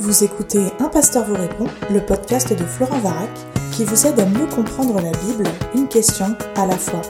Vous écoutez Un pasteur vous répond, le podcast de Florent Varac, qui vous aide à mieux comprendre la Bible, une question à la fois.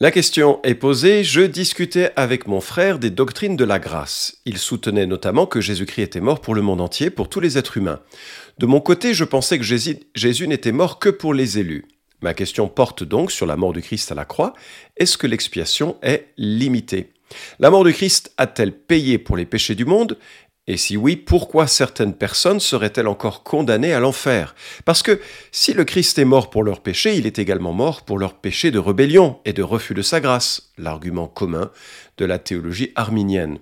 La question est posée, je discutais avec mon frère des doctrines de la grâce. Il soutenait notamment que Jésus-Christ était mort pour le monde entier, pour tous les êtres humains. De mon côté, je pensais que Jésus n'était mort que pour les élus. Ma question porte donc sur la mort du Christ à la croix. Est-ce que l'expiation est limitée? La mort du Christ a-t-elle payé pour les péchés du monde? Et si oui, pourquoi certaines personnes seraient-elles encore condamnées à l'enfer? Parce que si le Christ est mort pour leurs péchés, il est également mort pour leurs péchés de rébellion et de refus de sa grâce, l'argument commun de la théologie arminienne.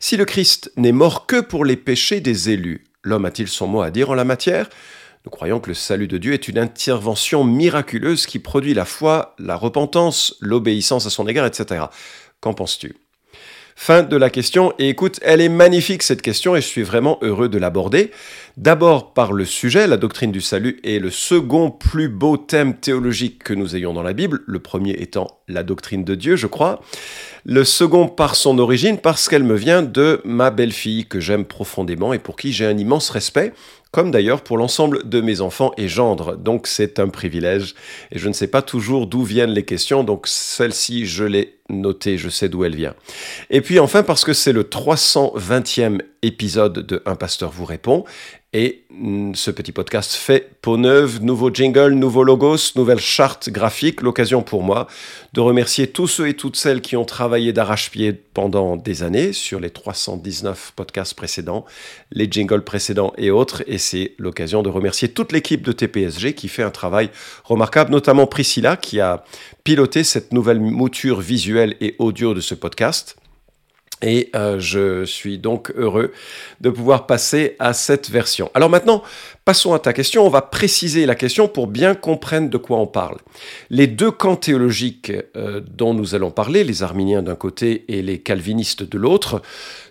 Si le Christ n'est mort que pour les péchés des élus, l'homme a-t-il son mot à dire en la matière? Nous croyons que le salut de Dieu est une intervention miraculeuse qui produit la foi, la repentance, l'obéissance à son égard, etc. Qu'en penses-tu? Fin de la question. Et écoute, elle est magnifique cette question et je suis vraiment heureux de l'aborder. D'abord par le sujet, la doctrine du salut est le second plus beau thème théologique que nous ayons dans la Bible, le premier étant la doctrine de Dieu, je crois. Le second par son origine, parce qu'elle me vient de ma belle-fille que j'aime profondément et pour qui j'ai un immense respect comme d'ailleurs pour l'ensemble de mes enfants et gendres. Donc c'est un privilège et je ne sais pas toujours d'où viennent les questions, donc celle-ci je l'ai notée, je sais d'où elle vient. Et puis enfin parce que c'est le 320e épisode de Un pasteur vous répond et mm, ce petit podcast fait peau neuve, nouveau jingle, nouveau logos, nouvelle charte graphique, l'occasion pour moi de remercier tous ceux et toutes celles qui ont travaillé d'arrache-pied pendant des années sur les 319 podcasts précédents, les jingles précédents et autres. Et c'est l'occasion de remercier toute l'équipe de TPSG qui fait un travail remarquable, notamment Priscilla qui a piloté cette nouvelle mouture visuelle et audio de ce podcast. Et euh, je suis donc heureux de pouvoir passer à cette version. Alors maintenant, passons à ta question. On va préciser la question pour bien comprendre de quoi on parle. Les deux camps théologiques euh, dont nous allons parler, les arminiens d'un côté et les calvinistes de l'autre,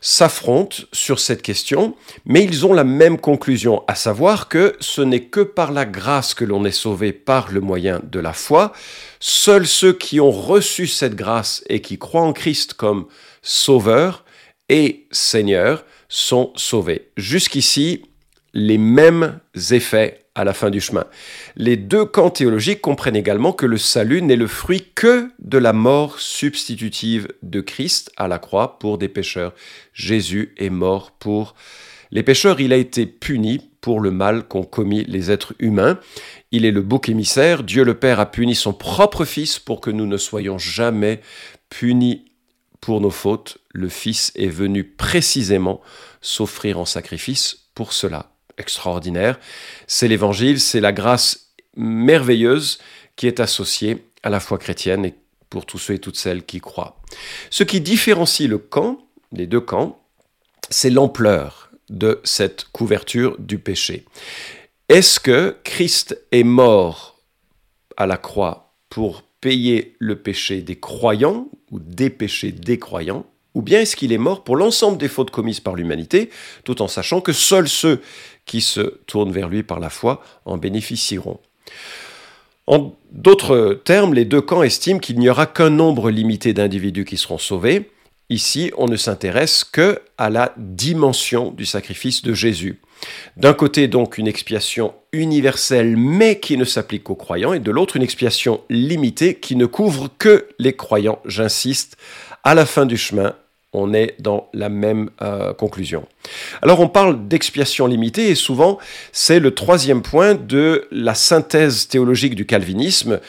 s'affrontent sur cette question, mais ils ont la même conclusion, à savoir que ce n'est que par la grâce que l'on est sauvé par le moyen de la foi. Seuls ceux qui ont reçu cette grâce et qui croient en Christ comme Sauveur et Seigneur sont sauvés. Jusqu'ici, les mêmes effets à la fin du chemin. Les deux camps théologiques comprennent également que le salut n'est le fruit que de la mort substitutive de Christ à la croix pour des pécheurs. Jésus est mort pour les pécheurs, il a été puni pour le mal qu'ont commis les êtres humains. Il est le bouc émissaire. Dieu le Père a puni son propre Fils pour que nous ne soyons jamais punis pour nos fautes, le Fils est venu précisément s'offrir en sacrifice pour cela. Extraordinaire. C'est l'Évangile, c'est la grâce merveilleuse qui est associée à la foi chrétienne et pour tous ceux et toutes celles qui croient. Ce qui différencie le camp, les deux camps, c'est l'ampleur de cette couverture du péché. Est-ce que Christ est mort à la croix pour payer le péché des croyants ou des péchés des croyants ou bien est-ce qu'il est mort pour l'ensemble des fautes commises par l'humanité, tout en sachant que seuls ceux qui se tournent vers lui par la foi en bénéficieront En d'autres termes, les deux camps estiment qu'il n'y aura qu'un nombre limité d'individus qui seront sauvés. Ici, on ne s'intéresse que à la dimension du sacrifice de Jésus. D'un côté donc une expiation universelle mais qui ne s'applique qu'aux croyants et de l'autre une expiation limitée qui ne couvre que les croyants. J'insiste, à la fin du chemin, on est dans la même euh, conclusion. Alors on parle d'expiation limitée et souvent c'est le troisième point de la synthèse théologique du calvinisme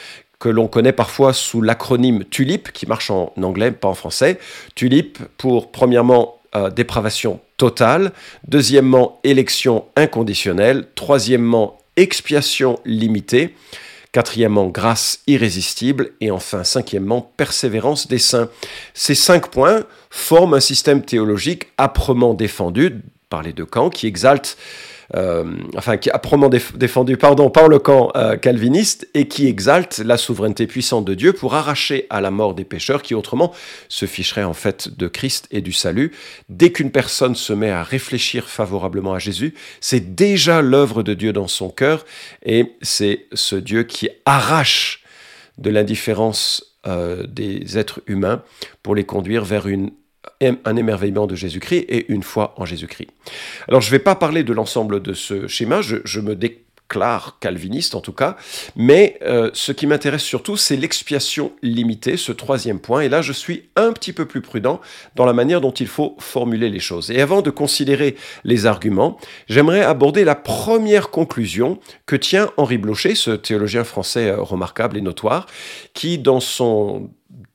que l'on connaît parfois sous l'acronyme TULIP, qui marche en anglais, pas en français. TULIP pour, premièrement, euh, dépravation totale, deuxièmement, élection inconditionnelle, troisièmement, expiation limitée, quatrièmement, grâce irrésistible, et enfin, cinquièmement, persévérance des saints. Ces cinq points forment un système théologique âprement défendu par les deux camps qui exalte enfin qui est âprement défendu pardon, par le camp euh, calviniste et qui exalte la souveraineté puissante de Dieu pour arracher à la mort des pécheurs qui autrement se ficheraient en fait de Christ et du salut. Dès qu'une personne se met à réfléchir favorablement à Jésus, c'est déjà l'œuvre de Dieu dans son cœur et c'est ce Dieu qui arrache de l'indifférence euh, des êtres humains pour les conduire vers une un émerveillement de Jésus-Christ et une foi en Jésus-Christ. Alors je ne vais pas parler de l'ensemble de ce schéma, je, me dé clair, calviniste en tout cas, mais euh, ce qui m'intéresse surtout, c'est l'expiation limitée, ce troisième point, et là je suis un petit peu plus prudent dans la manière dont il faut formuler les choses. Et avant de considérer les arguments, j'aimerais aborder la première conclusion que tient Henri Blocher, ce théologien français euh, remarquable et notoire, qui dans son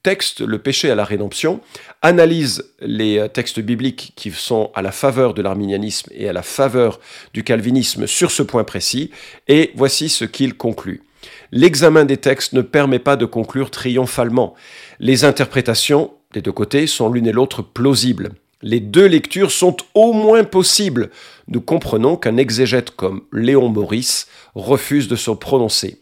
Le péché à la rédemption, analyse les euh, textes bibliques qui sont à la faveur de l'arminianisme et à la faveur du calvinisme sur ce point précis, et voici ce qu'il conclut. L'examen des textes ne permet pas de conclure triomphalement. Les interprétations des deux côtés sont l'une et l'autre plausibles. Les deux lectures sont au moins possibles. Nous comprenons qu'un exégète comme Léon Maurice refuse de se prononcer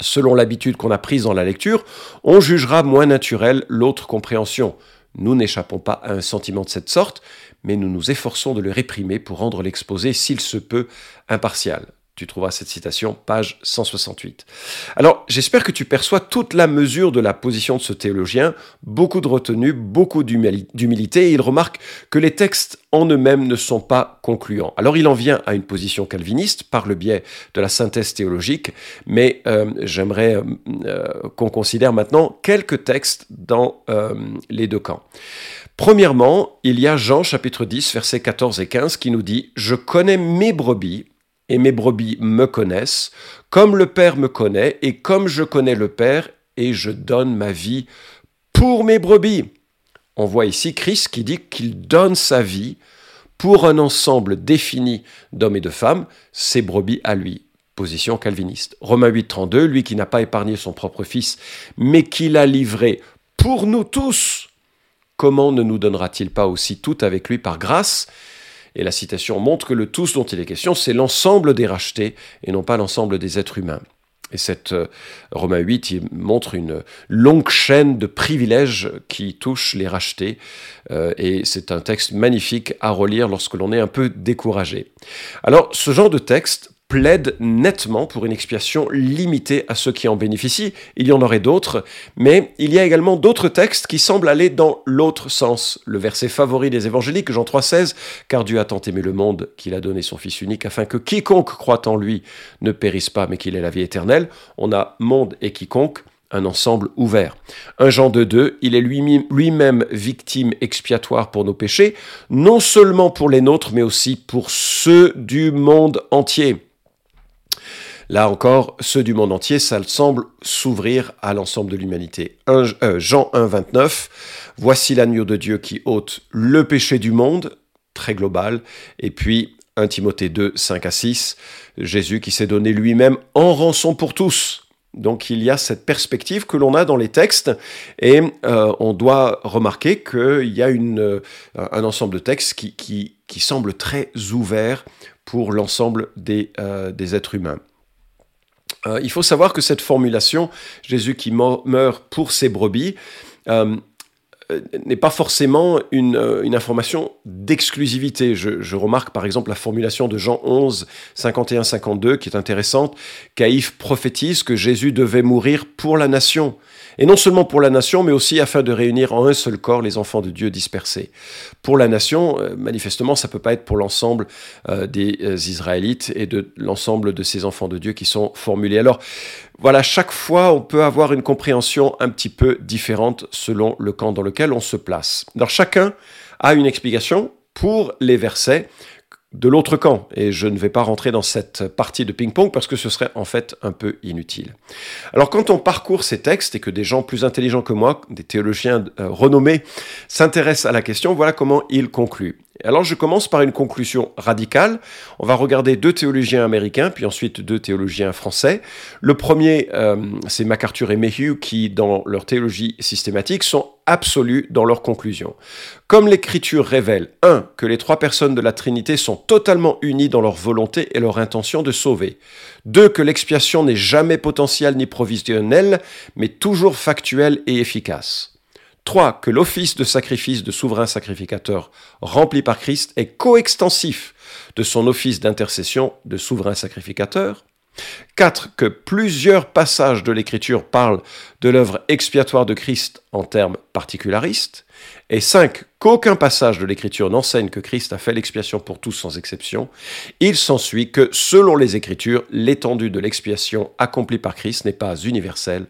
selon l'habitude qu'on a prise dans la lecture, on jugera moins naturel l'autre compréhension. Nous n'échappons pas à un sentiment de cette sorte, mais nous nous efforçons de le réprimer pour rendre l'exposé, s'il se peut, impartial. Tu trouveras cette citation, page 168. Alors, j'espère que tu perçois toute la mesure de la position de ce théologien, beaucoup de retenue, beaucoup d'humilité, et il remarque que les textes en eux-mêmes ne sont pas concluants. Alors, il en vient à une position calviniste par le biais de la synthèse théologique, mais euh, j'aimerais euh, euh, qu'on considère maintenant quelques textes dans les deux camps. Premièrement, il y a Jean chapitre 10, versets 14 et 15 qui nous dit ⁇ Je connais mes brebis et mes brebis me connaissent, comme le Père me connaît, et comme je connais le Père, et je donne ma vie pour mes brebis. On voit ici Christ qui dit qu'il donne sa vie pour un ensemble défini d'hommes et de femmes, ses brebis à lui. Position calviniste. Romains 8, 32, lui qui n'a pas épargné son propre fils, mais qui l'a livré pour nous tous, comment ne nous donnera-t-il pas aussi tout avec lui par grâce? Et la citation montre que le tous dont il est question, c'est l'ensemble des rachetés et non pas l'ensemble des êtres humains. Et cette euh, Romain 8, il montre une longue chaîne de privilèges qui touchent les rachetés. Euh, et c'est un texte magnifique à relire lorsque l'on est un peu découragé. Alors, ce genre de texte plaide nettement pour une expiation limitée à ceux qui en bénéficient. Il y en aurait d'autres, mais il y a également d'autres textes qui semblent aller dans l'autre sens. Le verset favori des évangéliques, Jean 3,16, car Dieu a tant aimé le monde qu'il a donné son Fils unique afin que quiconque croit en lui ne périsse pas, mais qu'il ait la vie éternelle. On a monde et quiconque un ensemble ouvert. Un Jean de 2, il est lui-même victime expiatoire pour nos péchés, non seulement pour les nôtres, mais aussi pour ceux du monde entier. Là encore, ceux du monde entier, ça semble s'ouvrir à l'ensemble de l'humanité. Euh, Jean 1, 29, voici l'agneau de Dieu qui ôte le péché du monde, très global, et puis 1 Timothée 2, 5 à 6, Jésus qui s'est donné lui-même en rançon pour tous. Donc il y a cette perspective que l'on a dans les textes et euh, on doit remarquer qu'il y a euh, un ensemble de textes qui, qui, semble très ouvert pour l'ensemble des êtres humains. Euh, il faut savoir que cette formulation, Jésus qui meurt pour ses brebis, euh, n'est pas forcément une, information d'exclusivité. Je, remarque par exemple la formulation de Jean 11, 51-52 qui est intéressante. Caïphe prophétise que Jésus devait mourir pour la nation et non seulement pour la nation, mais aussi afin de réunir en un seul corps les enfants de Dieu dispersés. Pour la nation, euh, manifestement, ça ne peut pas être pour l'ensemble euh, des euh, Israélites et de l'ensemble de ces enfants de Dieu qui sont formulés. Alors, voilà, chaque fois, on peut avoir une compréhension un petit peu différente selon le camp dans lequel on se place. Alors, chacun a une explication pour les versets de l'autre camp. Et je ne vais pas rentrer dans cette partie de ping-pong parce que ce serait en fait un peu inutile. Alors quand on parcourt ces textes et que des gens plus intelligents que moi, des théologiens euh, renommés, s'intéressent à la question, voilà comment ils concluent. Alors je commence par une conclusion radicale. On va regarder deux théologiens américains, puis ensuite deux théologiens français. Le premier, euh, c'est MacArthur et Mayhew, qui, dans leur théologie systématique, sont absolus dans leurs conclusions. Comme l'Écriture révèle, 1. que les trois personnes de la Trinité sont totalement unies dans leur volonté et leur intention de sauver. 2. que l'expiation n'est jamais potentielle ni provisionnelle, mais toujours factuelle et efficace. 3. Que l'office de sacrifice de souverain sacrificateur rempli par Christ est coextensif de son office d'intercession de souverain sacrificateur. 4. Que plusieurs passages de l'Écriture parlent de l'œuvre expiatoire de Christ en termes particularistes. Et 5. qu'aucun passage de l'Écriture n'enseigne que Christ a fait l'expiation pour tous sans exception, il s'ensuit que, selon les Écritures, l'étendue de l'expiation accomplie par Christ n'est pas universelle,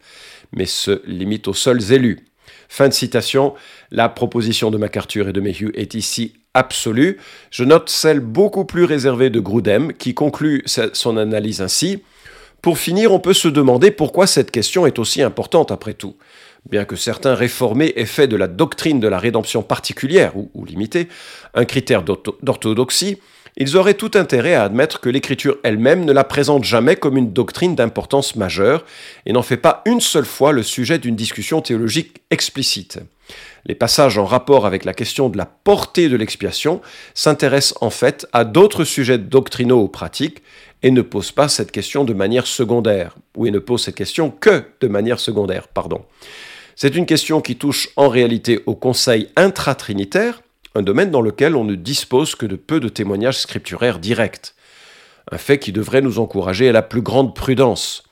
mais se limite aux seuls élus. Fin de citation. La proposition de MacArthur et de Mayhew est ici absolue. Je note celle beaucoup plus réservée de Grudem, qui conclut son analyse ainsi. Pour finir, on peut se demander pourquoi cette question est aussi importante après tout. Bien que certains réformés aient fait de la doctrine de la rédemption particulière ou, ou limitée un critère d'orthodoxie, ils auraient tout intérêt à admettre que l'écriture elle-même ne la présente jamais comme une doctrine d'importance majeure et n'en fait pas une seule fois le sujet d'une discussion théologique explicite. Les passages en rapport avec la question de la portée de l'expiation s'intéressent en fait à d'autres sujets doctrinaux ou pratiques et ne posent pas cette question de manière secondaire, ou ne posent cette question que de manière secondaire, pardon. C'est une question qui touche en réalité au conseil intratrinitaire, un domaine dans lequel on ne dispose que de peu de témoignages scripturaires directs. Un fait qui devrait nous encourager à la plus grande prudence.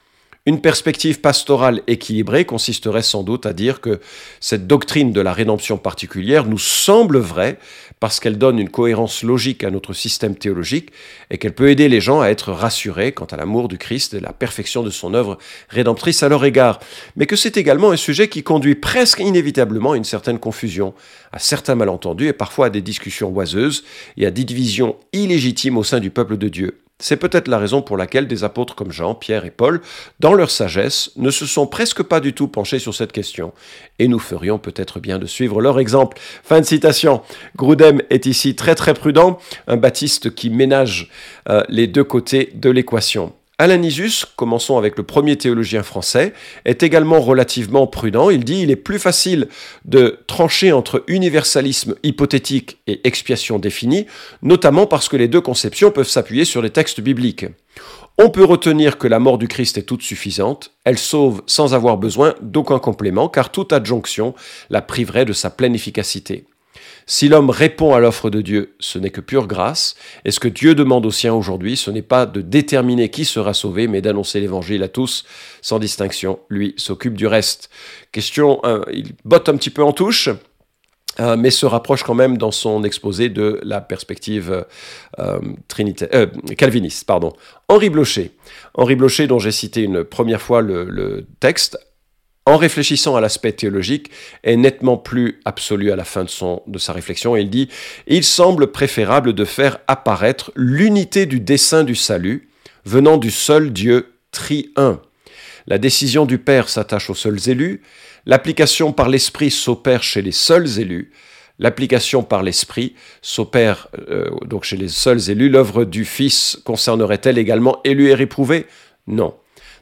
Une perspective pastorale équilibrée consisterait sans doute à dire que cette doctrine de la rédemption particulière nous semble vraie parce qu'elle donne une cohérence logique à notre système théologique et qu'elle peut aider les gens à être rassurés quant à l'amour du Christ et la perfection de son œuvre rédemptrice à leur égard, mais que c'est également un sujet qui conduit presque inévitablement à une certaine confusion, à certains malentendus et parfois à des discussions oiseuses et à des divisions illégitimes au sein du peuple de Dieu. C'est peut-être la raison pour laquelle des apôtres comme Jean, Pierre et Paul, dans leur sagesse, ne se sont presque pas du tout penchés sur cette question. Et nous ferions peut-être bien de suivre leur exemple. Fin de citation. Grudem est ici très très prudent, un baptiste qui ménage euh, les deux côtés de l'équation. Alain Nisus, commençons avec le premier théologien français, est également relativement prudent. Il dit il est plus facile de trancher entre universalisme hypothétique et expiation définie, notamment parce que les deux conceptions peuvent s'appuyer sur les textes bibliques. On peut retenir que la mort du Christ est toute suffisante, elle sauve sans avoir besoin d'aucun complément, car toute adjonction la priverait de sa pleine efficacité. Si l'homme répond à l'offre de Dieu, ce n'est que pure grâce. Et ce que Dieu demande aux siens aujourd'hui, ce n'est pas de déterminer qui sera sauvé, mais d'annoncer l'évangile à tous, sans distinction. Lui s'occupe du reste. Question, il botte un petit peu en touche. Euh, mais se rapproche quand même dans son exposé de la perspective euh, euh, calviniste. Pardon. Henri Blocher. Henri Blocher, dont j'ai cité une première fois le texte, en réfléchissant à l'aspect théologique, est nettement plus absolu à la fin de, son, de sa réflexion. il dit Il semble préférable de faire apparaître l'unité du dessein du salut venant du seul Dieu tri-un. La décision du Père s'attache aux seuls élus, l'application par l'Esprit s'opère chez les seuls élus, l'application par l'Esprit s'opère euh, donc chez les seuls élus. L'œuvre du Fils concernerait-elle également élus et réprouvés? Non.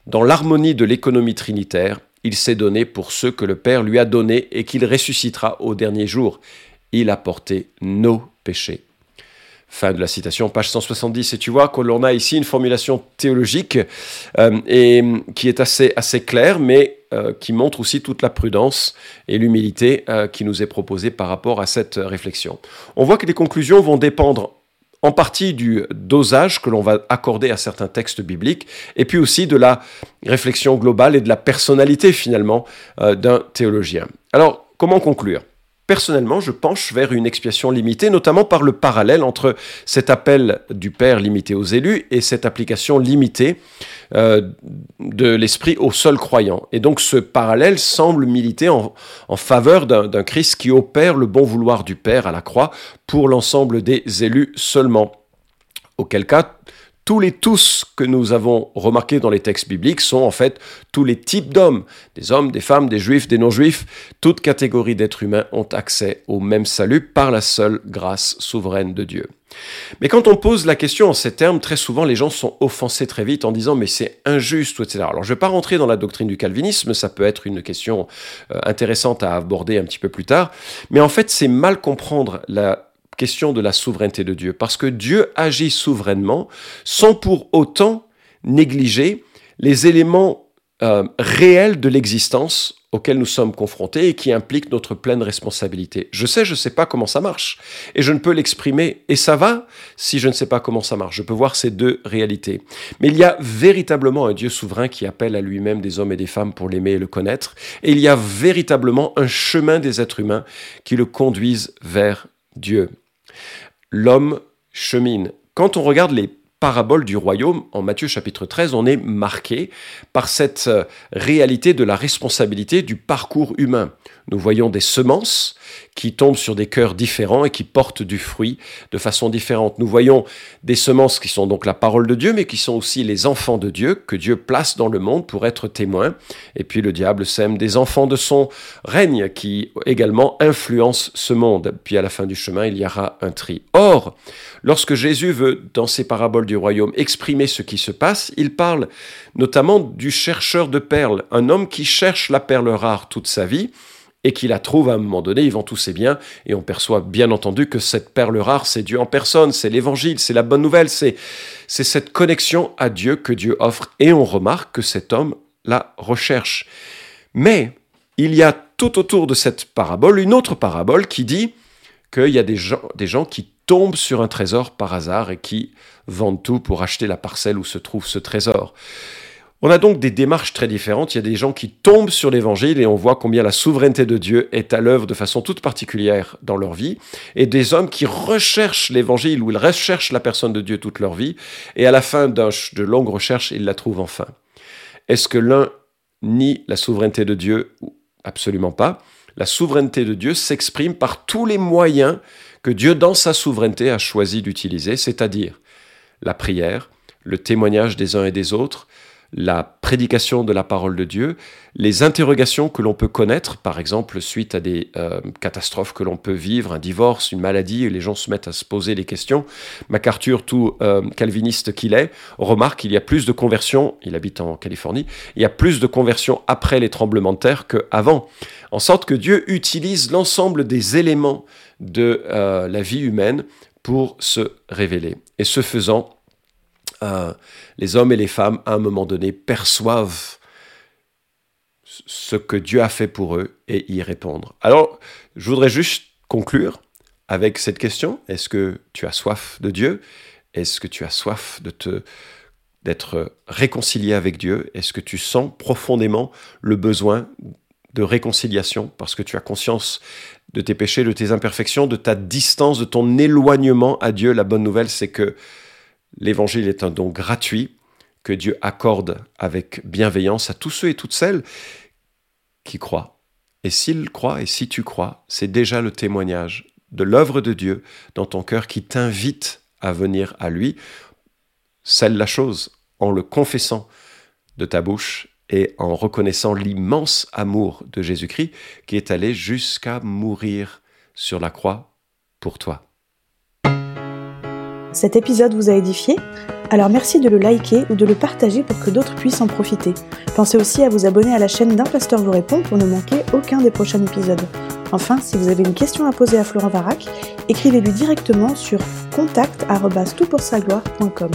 Dans l'harmonie de l'économie trinitaire, il s'est donné pour ceux que le Père lui a donnés et qu'il ressuscitera au dernier jour. Il a porté nos péchés. Fin de la citation, page 170. Et tu vois qu'on a ici une formulation théologique euh, et, qui est assez, assez claire, mais euh, qui montre aussi toute la prudence et l'humilité euh, qui nous est proposée par rapport à cette réflexion. On voit que les conclusions vont dépendre en partie du dosage que l'on va accorder à certains textes bibliques, et puis aussi de la réflexion globale et de la personnalité finalement euh, d'un théologien. Alors, comment conclure? Personnellement, je penche vers une expiation limitée, notamment par le parallèle entre cet appel du Père limité aux élus et cette application limitée euh, de l'Esprit aux seuls croyants. Et donc ce parallèle semble militer en, en faveur d'un Christ qui opère le bon vouloir du Père à la croix pour l'ensemble des élus seulement. Auquel cas, tous les tous que nous avons remarqués dans les textes bibliques sont en fait tous les types d'hommes, des hommes, des femmes, des juifs, des non-juifs, toutes catégories d'êtres humains ont accès au même salut par la seule grâce souveraine de Dieu. Mais quand on pose la question en ces termes, très souvent les gens sont offensés très vite en disant mais c'est injuste, etc. Alors je ne vais pas rentrer dans la doctrine du calvinisme, ça peut être une question euh, intéressante à aborder un petit peu plus tard, mais en fait c'est mal comprendre la question de la souveraineté de Dieu, parce que Dieu agit souverainement sans pour autant négliger les éléments euh, réel de l'existence auquel nous sommes confrontés et qui implique notre pleine responsabilité. Je sais, je ne sais pas comment ça marche, et je ne peux l'exprimer, et ça va si je ne sais pas comment ça marche. Je peux voir ces deux réalités. Mais il y a véritablement un Dieu souverain qui appelle à lui-même des hommes et des femmes pour l'aimer et le connaître, et il y a véritablement un chemin des êtres humains qui le conduisent vers Dieu. L'homme chemine. Quand on regarde les parabole du royaume, en Matthieu chapitre 13, on est marqué par cette euh, réalité de la responsabilité du parcours humain. Nous voyons des semences qui tombent sur des cœurs différents et qui portent du fruit de façon différente. Nous voyons des semences qui sont donc la parole de Dieu, mais qui sont aussi les enfants de Dieu, que Dieu place dans le monde pour être témoins. Et puis le diable sème des enfants de son règne qui également influencent ce monde. Puis à la fin du chemin, il y aura un tri. Or, lorsque Jésus veut, dans ses paraboles du royaume, exprimer ce qui se passe, il parle notamment du chercheur de perles, un homme qui cherche la perle rare toute sa vie et qui la trouve à un moment donné, il vend tous ses biens, et on perçoit bien entendu que cette perle rare, c'est Dieu en personne, c'est l'évangile, c'est la bonne nouvelle, c'est, c'est cette connexion à Dieu que Dieu offre, et on remarque que cet homme la recherche. Mais il y a tout autour de cette parabole une autre parabole qui dit qu'il y a des gens, des gens qui tombent sur un trésor par hasard et qui vendent tout pour acheter la parcelle où se trouve ce trésor. On a donc des démarches très différentes. Il y a des gens qui tombent sur l'évangile et on voit combien la souveraineté de Dieu est à l'œuvre de façon toute particulière dans leur vie. Et des hommes qui recherchent l'évangile ou ils recherchent la personne de Dieu toute leur vie. Et à la fin de longues recherches, ils la trouvent enfin. Est-ce que l'un nie la souveraineté de Dieu Absolument pas? La souveraineté de Dieu s'exprime par tous les moyens que Dieu, dans sa souveraineté, a choisi d'utiliser, c'est-à-dire la prière, le témoignage des uns et des autres, la prédication de la parole de Dieu, les interrogations que l'on peut connaître, par exemple suite à des euh, catastrophes que l'on peut vivre, un divorce, une maladie, et les gens se mettent à se poser des questions. MacArthur, tout euh, calviniste qu'il est, remarque qu'il y a plus de conversions, il habite en Californie, il y a plus de conversions après les tremblements de terre qu'avant, en sorte que Dieu utilise l'ensemble des éléments de euh, la vie humaine pour se révéler. Et ce faisant, les hommes et les femmes, à un moment donné, perçoivent ce que Dieu a fait pour eux et y répondre. Alors, je voudrais juste conclure avec cette question. Est-ce que tu as soif de Dieu? Est-ce que tu as soif de te d'être réconcilié avec Dieu? Est-ce que tu sens profondément le besoin de réconciliation parce que tu as conscience de tes péchés, de tes imperfections, de ta distance, de ton éloignement à Dieu La bonne nouvelle, c'est que L'évangile est un don gratuit que Dieu accorde avec bienveillance à tous ceux et toutes celles qui croient. Et s'ils croient et si tu crois, c'est déjà le témoignage de l'œuvre de Dieu dans ton cœur qui t'invite à venir à lui. Celle la chose en le confessant de ta bouche et en reconnaissant l'immense amour de Jésus-Christ qui est allé jusqu'à mourir sur la croix pour toi. Cet épisode vous a édifié? Alors merci de le liker ou de le partager pour que d'autres puissent en profiter. Pensez aussi à vous abonner à la chaîne d'un pasteur vous répond pour ne manquer aucun des prochains épisodes. Enfin, si vous avez une question à poser à Florent Varac, écrivez-lui directement sur contact@toutpoursagloire.com.